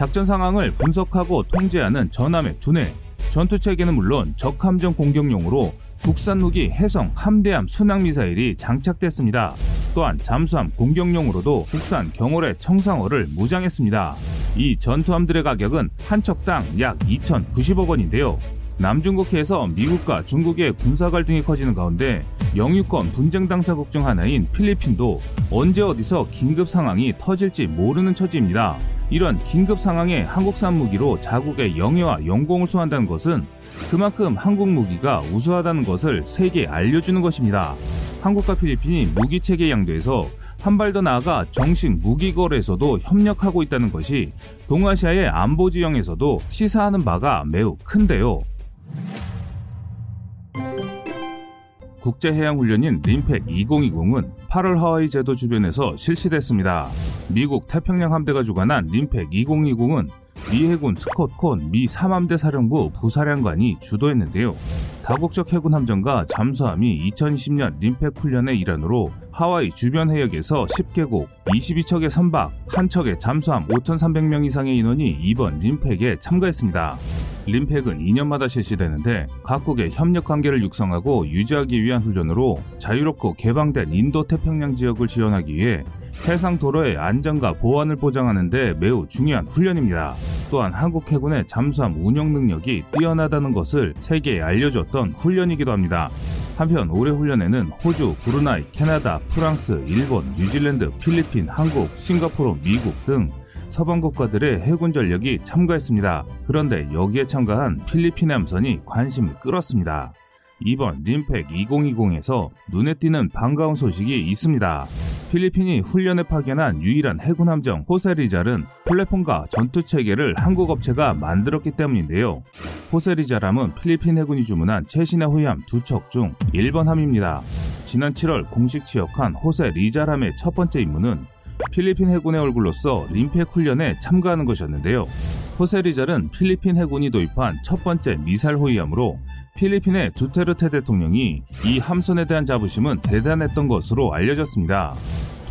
작전 상황을 분석하고 통제하는 전함의 두뇌, 전투 체계는 물론 적함정 공격용으로 국산 무기 해성 함대함 순항 미사일이 장착됐습니다. 또한 잠수함 공격용으로도 국산 경월의 청상어를 무장했습니다. 이 전투함들의 가격은 한 척당 약 2,090억 원인데요. 남중국해에서 미국과 중국의 군사 갈등이 커지는 가운데 영유권 분쟁 당사국 중 하나인 필리핀도 언제 어디서 긴급 상황이 터질지 모르는 처지입니다. 이런 긴급 상황에 한국산 무기로 자국의 영예와 영공을 수한다는 것은 그만큼 한국 무기가 우수하다는 것을 세계에 알려주는 것입니다. 한국과 필리핀이 무기 체계 양도에서 한 발 더 나아가 정식 무기 거래에서도 협력하고 있다는 것이 동아시아의 안보 지형에서도 시사하는 바가 매우 큰데요. 국제해양훈련인 림팩 2020은 8월 하와이 제도 주변에서 실시됐습니다. 미국 태평양 함대가 주관한 림팩 2020은 미 해군 스콧 콘미 삼함대 사령부 부사령관이 주도했는데요. 다국적 해군 함정과 잠수함이 2020년 림팩 훈련의 일환으로 하와이 주변 해역에서 10개국 22척의 선박, 한 척의 잠수함 5,300명 이상의 인원이 이번 림팩에 참가했습니다. 림팩은 2년마다 실시되는데 각국의 협력 관계를 육성하고 유지하기 위한 훈련으로 자유롭고 개방된 인도 태평양 지역을 지원하기 위해 해상 도로의 안전과 보안을 보장하는 데 매우 중요한 훈련입니다. 또한 한국 해군의 잠수함 운영 능력이 뛰어나다는 것을 세계에 알려줬던 훈련이기도 합니다. 한편 올해 훈련에는 호주, 브루나이, 캐나다, 프랑스, 일본, 뉴질랜드, 필리핀, 한국, 싱가포르, 미국 등 서방 국가들의 해군 전력이 참가했습니다. 그런데 여기에 참가한 필리핀 함선이 관심을 끌었습니다. 이번 림팩 2020에서 눈에 띄는 반가운 소식이 있습니다. 필리핀이 훈련에 파견한 유일한 해군 함정 호세리잘은 플랫폼과 전투 체계를 한국 업체가 만들었기 때문인데요. 호세리잘함은 필리핀 해군이 주문한 최신의 호위함 두 척 중 1번 함입니다. 지난 7월 공식 취역한 호세리잘함의 첫 번째 임무는 필리핀 해군의 얼굴로서 림팩 훈련에 참가하는 것이었는데요. 호세리잘은 필리핀 해군이 도입한 첫 번째 미사일 호위함으로 필리핀의 두테르테 대통령이 이 함선에 대한 자부심은 대단했던 것으로 알려졌습니다.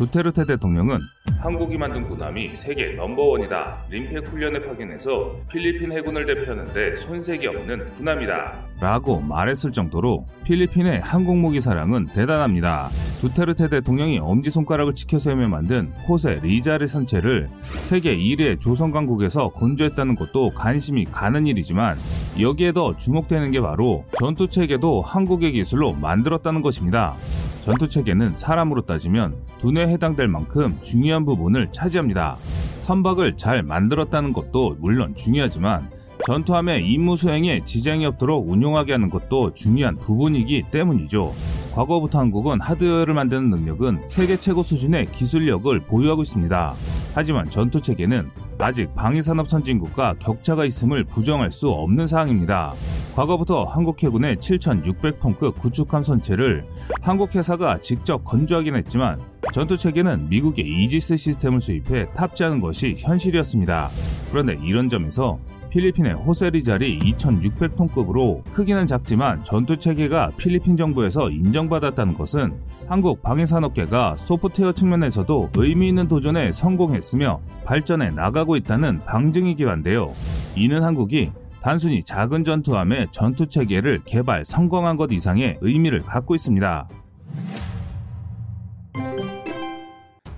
두테르테 대통령은 한국이 만든 군함이 세계 넘버원이다. 림팩 훈련에 파견해서 필리핀 해군을 대표하는데 손색이 없는 군함이다. 라고 말했을 정도로 필리핀의 항공무기 사랑은 대단합니다. 두테르테 대통령이 엄지손가락을 치켜 세우며 만든 호세 리자르 선체를 세계 1위의 조선 강국에서 건조했다는 것도 관심이 가는 일이지만 여기에 더 주목되는 게 바로 전투체계도 한국의 기술로 만들었다는 것입니다. 전투체계는 사람으로 따지면 두뇌에 해당될 만큼 중요한 부분을 차지합니다. 선박을 잘 만들었다는 것도 물론 중요하지만 전투함의 임무 수행에 지장이 없도록 운용하게 하는 것도 중요한 부분이기 때문이죠. 과거부터 한국은 하드웨어를 만드는 능력은 세계 최고 수준의 기술력을 보유하고 있습니다. 하지만 전투 체계는 아직 방위산업 선진국과 격차가 있음을 부정할 수 없는 사항입니다. 과거부터 한국 해군의 7,600톤급 구축함 선체를 한국 회사가 직접 건조하긴 했지만 전투 체계는 미국의 이지스 시스템을 수입해 탑재하는 것이 현실이었습니다. 그런데 이런 점에서 필리핀의 호세리잘이 2,600톤급으로 크기는 작지만 전투 체계가 필리핀 정부에서 인정받았다는 것은 한국 방위산업계가 소프트웨어 측면에서도 의미 있는 도전에 성공했으며 발전해 나가고 있다는 방증이기도 한데요. 이는 한국이 단순히 작은 전투함의 전투 체계를 개발 성공한 것 이상의 의미를 갖고 있습니다.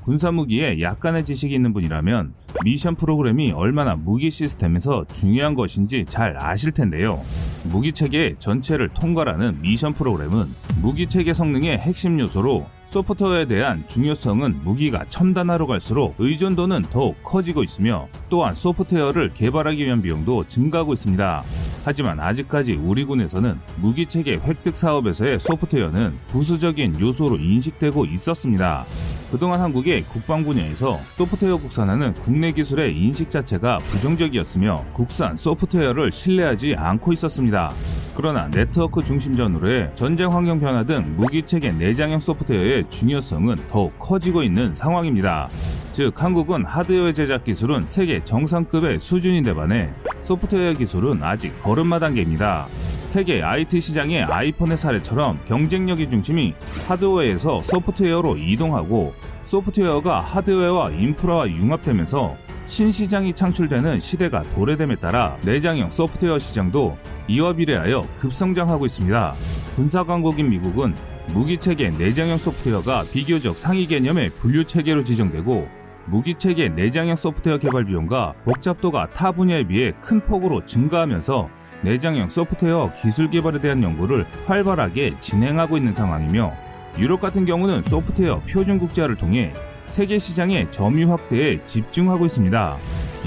군사무기에 약간의 지식이 있는 분이라면 미션 프로그램이 얼마나 무기 시스템에서 중요한 것인지 잘 아실 텐데요. 무기체계 전체를 통과하는 미션 프로그램은 무기체계 성능의 핵심 요소로 소프트웨어에 대한 중요성은 무기가 첨단화로 갈수록 의존도는 더욱 커지고 있으며 또한 소프트웨어를 개발하기 위한 비용도 증가하고 있습니다. 하지만 아직까지 우리 군에서는 무기체계 획득 사업에서의 소프트웨어는 부수적인 요소로 인식되고 있었습니다. 그동안 한국의 국방 분야에서 소프트웨어 국산화는 국내 기술의 인식 자체가 부정적이었으며 국산 소프트웨어를 신뢰하지 않고 있었습니다. 그러나 네트워크 중심 전후로의 전쟁 환경 변화 등 무기 체계 내장형 소프트웨어의 중요성은 더욱 커지고 있는 상황입니다. 즉 한국은 하드웨어 제작 기술은 세계 정상급의 수준인데 반해 소프트웨어 기술은 아직 걸음마 단계입니다. 세계 IT 시장의 아이폰의 사례처럼 경쟁력의 중심이 하드웨어에서 소프트웨어로 이동하고 소프트웨어가 하드웨어와 인프라와 융합되면서 신시장이 창출되는 시대가 도래됨에 따라 내장형 소프트웨어 시장도 이와 비례하여 급성장하고 있습니다. 군사 강국인 미국은 무기체계 내장형 소프트웨어가 비교적 상위 개념의 분류체계로 지정되고 무기체계 내장형 소프트웨어 개발 비용과 복잡도가 타 분야에 비해 큰 폭으로 증가하면서 내장형 소프트웨어 기술 개발에 대한 연구를 활발하게 진행하고 있는 상황이며 유럽 같은 경우는 소프트웨어 표준 국제화를 통해 세계 시장의 점유 확대에 집중하고 있습니다.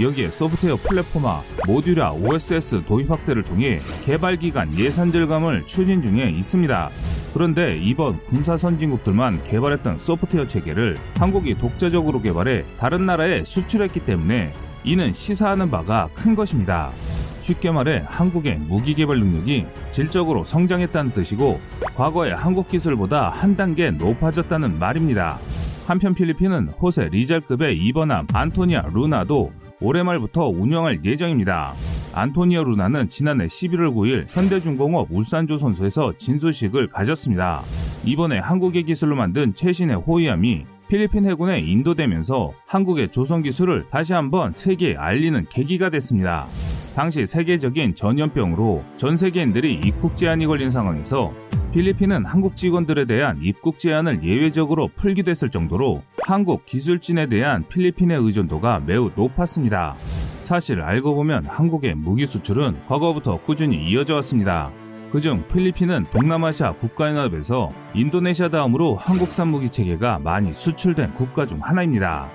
여기에 소프트웨어 플랫폼화, 모듈화 OSS 도입 확대를 통해 개발 기간 예산 절감을 추진 중에 있습니다. 그런데 이번 군사 선진국들만 개발했던 소프트웨어 체계를 한국이 독자적으로 개발해 다른 나라에 수출했기 때문에 이는 시사하는 바가 큰 것입니다. 쉽게 말해 한국의 무기 개발 능력이 질적으로 성장했다는 뜻이고 과거의 한국 기술보다 한 단계 높아졌다는 말입니다. 한편 필리핀은 호세 리잘급의 이번함 안토니아 루나도 올해 말부터 운영할 예정입니다. 안토니아 루나는 지난해 11월 9일 현대중공업 울산조선소에서 진수식을 가졌습니다. 이번에 한국의 기술로 만든 최신의 호위함이 필리핀 해군에 인도되면서 한국의 조선 기술을 다시 한번 세계에 알리는 계기가 됐습니다. 당시 세계적인 전염병으로 전 세계인들이 입국 제한이 걸린 상황에서 필리핀은 한국 직원들에 대한 입국 제한을 예외적으로 풀기도 했을 정도로 한국 기술진에 대한 필리핀의 의존도가 매우 높았습니다. 사실 알고 보면 한국의 무기 수출은 과거부터 꾸준히 이어져 왔습니다. 그중 필리핀은 동남아시아 국가연합에서 인도네시아 다음으로 한국산 무기 체계가 많이 수출된 국가 중 하나입니다.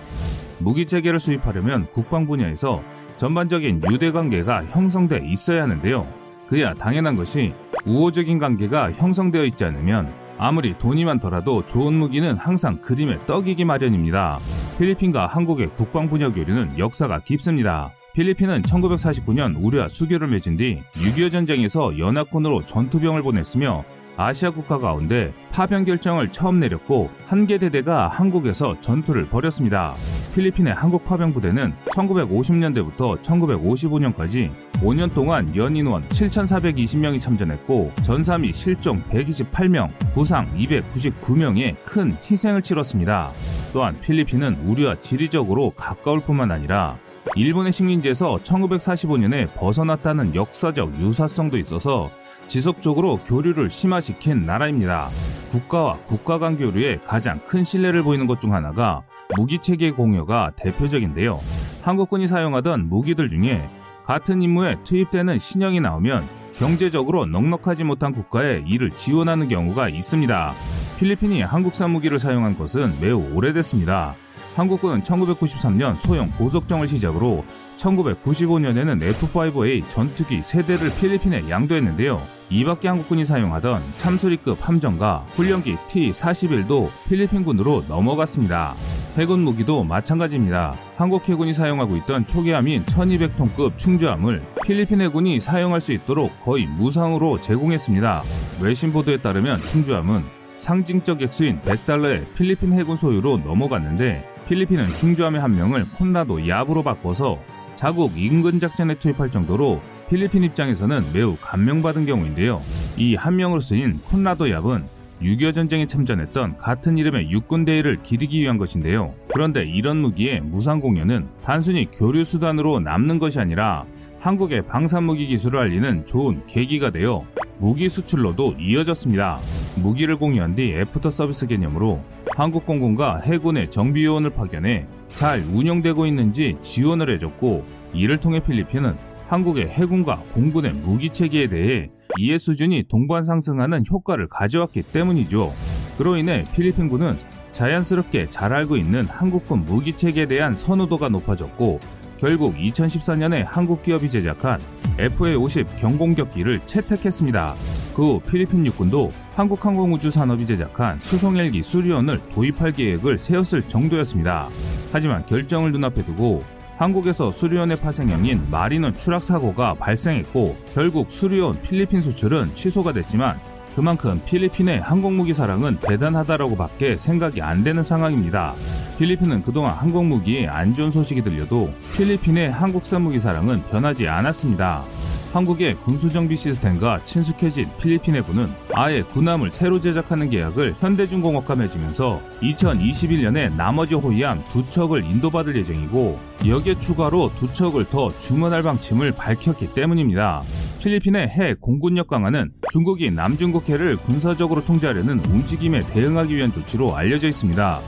무기 체계를 수입하려면 국방 분야에서 전반적인 유대 관계가 형성돼 있어야 하는데요. 그야 당연한 것이 우호적인 관계가 형성되어 있지 않으면 아무리 돈이 많더라도 좋은 무기는 항상 그림의 떡이기 마련입니다. 필리핀과 한국의 국방 분야 교류는 역사가 깊습니다. 필리핀은 1949년 우리와 수교를 맺은 뒤 6.25 전쟁에서 연합군으로 전투병을 보냈으며 아시아 국가 가운데 파병 결정을 처음 내렸고 한 개 대대가 한국에서 전투를 벌였습니다. 필리핀의 한국 파병 부대는 1950년대부터 1955년까지 5년 동안 연인원 7,420명이 참전했고 전사미 실종 128명, 부상 299명의 큰 희생을 치렀습니다. 또한 필리핀은 우리와 지리적으로 가까울 뿐만 아니라 일본의 식민지에서 1945년에 벗어났다는 역사적 유사성도 있어서 지속적으로 교류를 심화시킨 나라입니다. 국가와 국가 간 교류에 가장 큰 신뢰를 보이는 것 중 하나가 무기체계 공여가 대표적인데요. 한국군이 사용하던 무기들 중에 같은 임무에 투입되는 신형이 나오면 경제적으로 넉넉하지 못한 국가에 이를 지원하는 경우가 있습니다. 필리핀이 한국산 무기를 사용한 것은 매우 오래됐습니다. 한국군은 1993년 소형 고속정을 시작으로 1995년에는 F5A 전투기 세대를 필리핀에 양도했는데요. 이밖에 한국군이 사용하던 참수리급 함정과 훈련기 T-41도 필리핀군으로 넘어갔습니다. 해군 무기도 마찬가지입니다. 한국 해군이 사용하고 있던 초기함인 1200톤급 충주함을 필리핀 해군이 사용할 수 있도록 거의 무상으로 제공했습니다. 외신 보도에 따르면 충주함은 상징적 액수인 100달러의 필리핀 해군 소유로 넘어갔는데 필리핀은 충주함의 한 명을 콘라도 얍으로 바꿔서 자국 인근 작전에 투입할 정도로 필리핀 입장에서는 매우 감명받은 경우인데요. 이 한 명으로 쓰인 콘라도 얍은 6.25 전쟁에 참전했던 같은 이름의 육군 대위를 기리기 위한 것인데요. 그런데 이런 무기의 무상 공여는 단순히 교류 수단으로 남는 것이 아니라 한국의 방산무기 기술을 알리는 좋은 계기가 되어 무기 수출로도 이어졌습니다. 무기를 공유한 뒤 애프터 서비스 개념으로 한국공군과 해군의 정비요원을 파견해 잘 운영되고 있는지 지원을 해줬고 이를 통해 필리핀은 한국의 해군과 공군의 무기 체계에 대해 이해 수준이 동반 상승하는 효과를 가져왔기 때문이죠. 그로 인해 필리핀군은 자연스럽게 잘 알고 있는 한국군 무기 체계에 대한 선호도가 높아졌고 결국 2014년에 한국 기업이 제작한 FA-50 경공격기를 채택했습니다. 그 후 필리핀 육군도 한국항공우주산업이 제작한 수송헬기 수리온을 도입할 계획을 세웠을 정도였습니다. 하지만 결정을 눈앞에 두고 한국에서 수리온의 파생형인 마리논 추락 사고가 발생했고 결국 수리온 필리핀 수출은 취소가 됐지만 그만큼 필리핀의 항공무기 사랑은 대단하다라고 밖에 생각이 안 되는 상황입니다. 필리핀은 그동안 항공무기에 안 좋은 소식이 들려도 필리핀의 한국산 무기 사랑은 변하지 않았습니다. 한국의 군수정비 시스템과 친숙해진 필리핀 해군은 아예 군함을 새로 제작하는 계약을 현대중공업과 맺으면서 2021년에 나머지 호위함 두 척을 인도받을 예정이고 여기에 추가로 두 척을 더 주문할 방침을 밝혔기 때문입니다. 필리핀의 해 공군력 강화는 중국이 남중국해를 군사적으로 통제하려는 움직임에 대응하기 위한 조치로 알려져 있습니다.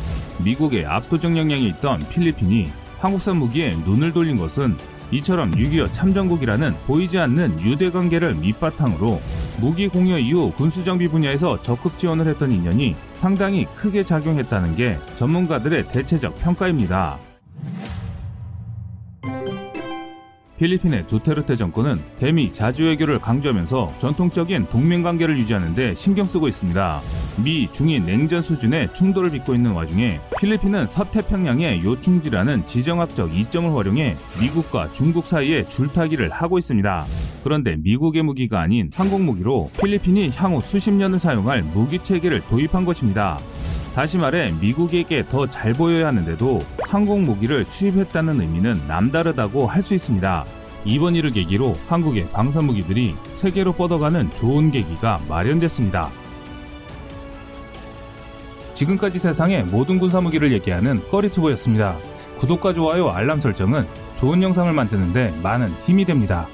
미국의 압도적 역량이 있던 필리핀이 한국산 무기에 눈을 돌린 것은 이처럼 6.25 참전국이라는 보이지 않는 유대 관계를 밑바탕으로 무기 공여 이후 군수정비 분야에서 적극 지원을 했던 인연이 상당히 크게 작용했다는 게 전문가들의 대체적 평가입니다. 필리핀의 두테르테 정권은 대미 자주 외교를 강조하면서 전통적인 동맹 관계를 유지하는 데 신경 쓰고 있습니다. 미, 중이 냉전 수준의 충돌을 빚고 있는 와중에 필리핀은 서태평양의 요충지라는 지정학적 이점을 활용해 미국과 중국 사이에 줄타기를 하고 있습니다. 그런데 미국의 무기가 아닌 한국 무기로 필리핀이 향후 수십 년을 사용할 무기 체계를 도입한 것입니다. 다시 말해 미국에게 더 잘 보여야 하는데도 한국 무기를 수입했다는 의미는 남다르다고 할 수 있습니다. 이번 일을 계기로 한국의 방산 무기들이 세계로 뻗어가는 좋은 계기가 마련됐습니다. 지금까지 세상의 모든 군사 무기를 얘기하는 꺼리투브였습니다. 구독과 좋아요, 알람 설정은 좋은 영상을 만드는데 많은 힘이 됩니다.